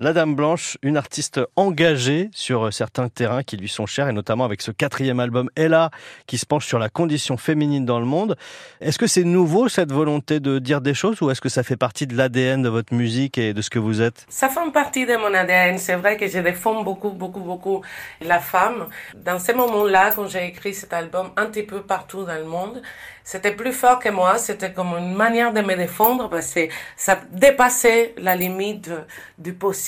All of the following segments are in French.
La Dame Blanche, une artiste engagée sur certains terrains qui lui sont chers et notamment avec ce quatrième album Ella qui se penche sur la condition féminine dans le monde. Est-ce que c'est nouveau cette volonté de dire des choses ou est-ce que ça fait partie de l'ADN de votre musique et de ce que vous êtes? Ça fait partie de mon ADN. C'est vrai que je défends beaucoup, beaucoup, beaucoup la femme. Dans ces moments-là, quand j'ai écrit cet album un petit peu partout dans le monde, c'était plus fort que moi. C'était comme une manière de me défendre parce que ça dépassait la limite du possible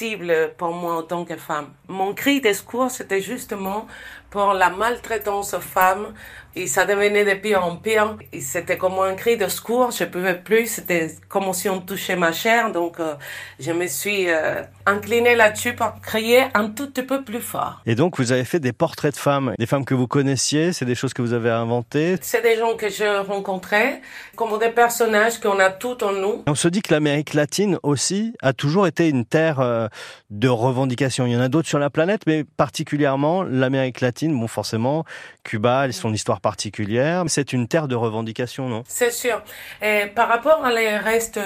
pour moi en tant que femme. Mon cri de secours, c'était justement pour la maltraitance aux femmes. Et ça devenait de pire en pire. Et c'était comme un cri de secours. Je pouvais plus. C'était comme si on touchait ma chair. Donc, euh, je me suis euh, inclinée là-dessus pour crier un tout petit peu plus fort. Et donc, vous avez fait des portraits de femmes, des femmes que vous connaissiez. C'est des choses que vous avez inventées. C'est des gens que je rencontrais, comme des personnages qu'on a tout en nous. On se dit que l'Amérique latine aussi a toujours été une terre euh, de revendication. Il y en a d'autres sur la planète, mais particulièrement l'Amérique latine Bon, forcément, Cuba, son histoire particulière, c'est une terre de revendication, non? C'est sûr. Et par rapport à les restes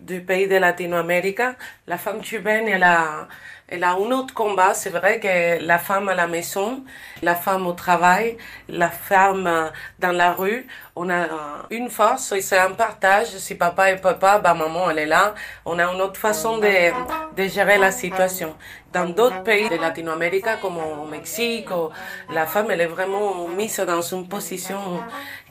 du pays de Latino-Amérique, la femme cubaine, elle a, elle a un autre combat. C'est vrai que la femme à la maison, la femme au travail, la femme dans la rue, on a une force et c'est un partage. Si papa et papa, bah maman, elle est là. On a une autre façon de, de gérer la situation. Dans d'autres pays de Latino-Amérique, comme au Mexique, la femme, elle est vraiment mise dans une position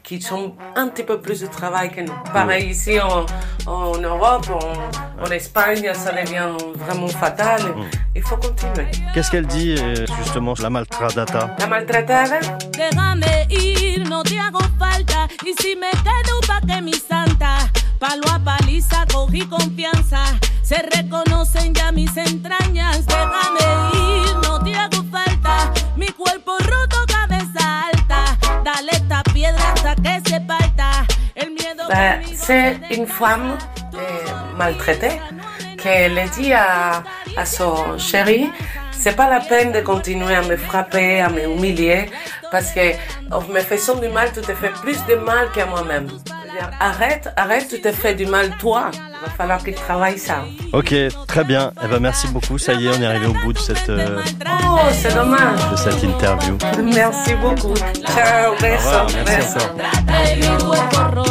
qui sont un petit peu plus de travail que nous. Pareil ici en, en Europe, en, en, Espagne, ça devient vraiment fatal. Il faut continuer. Qu'est-ce qu'elle dit justement, la maltratada La maltratada Déjame que. Se reconocen ya mis entrañas. Déjame ir, no te hago falta. Mi cuerpo roto, cabeza alta. Dale esta piedra hasta que se parta. El miedo. C'est une femme euh, maltraitée qu'elle dit à, à son chéri c'est pas la peine de continuer à me frapper, à me humilier, parce que en me faisant du mal, tu te fais plus de mal qu'à moi-même. Arrête, arrête, tu te fais du mal toi. Il va falloir qu'il travaille ça. Ok, très bien. Eh ben, merci beaucoup. Ça y est, on est arrivé au bout de cette, euh, Oh, c'est dommage. de cette interview. Merci beaucoup. Ciao, beso, revoir, merci beso.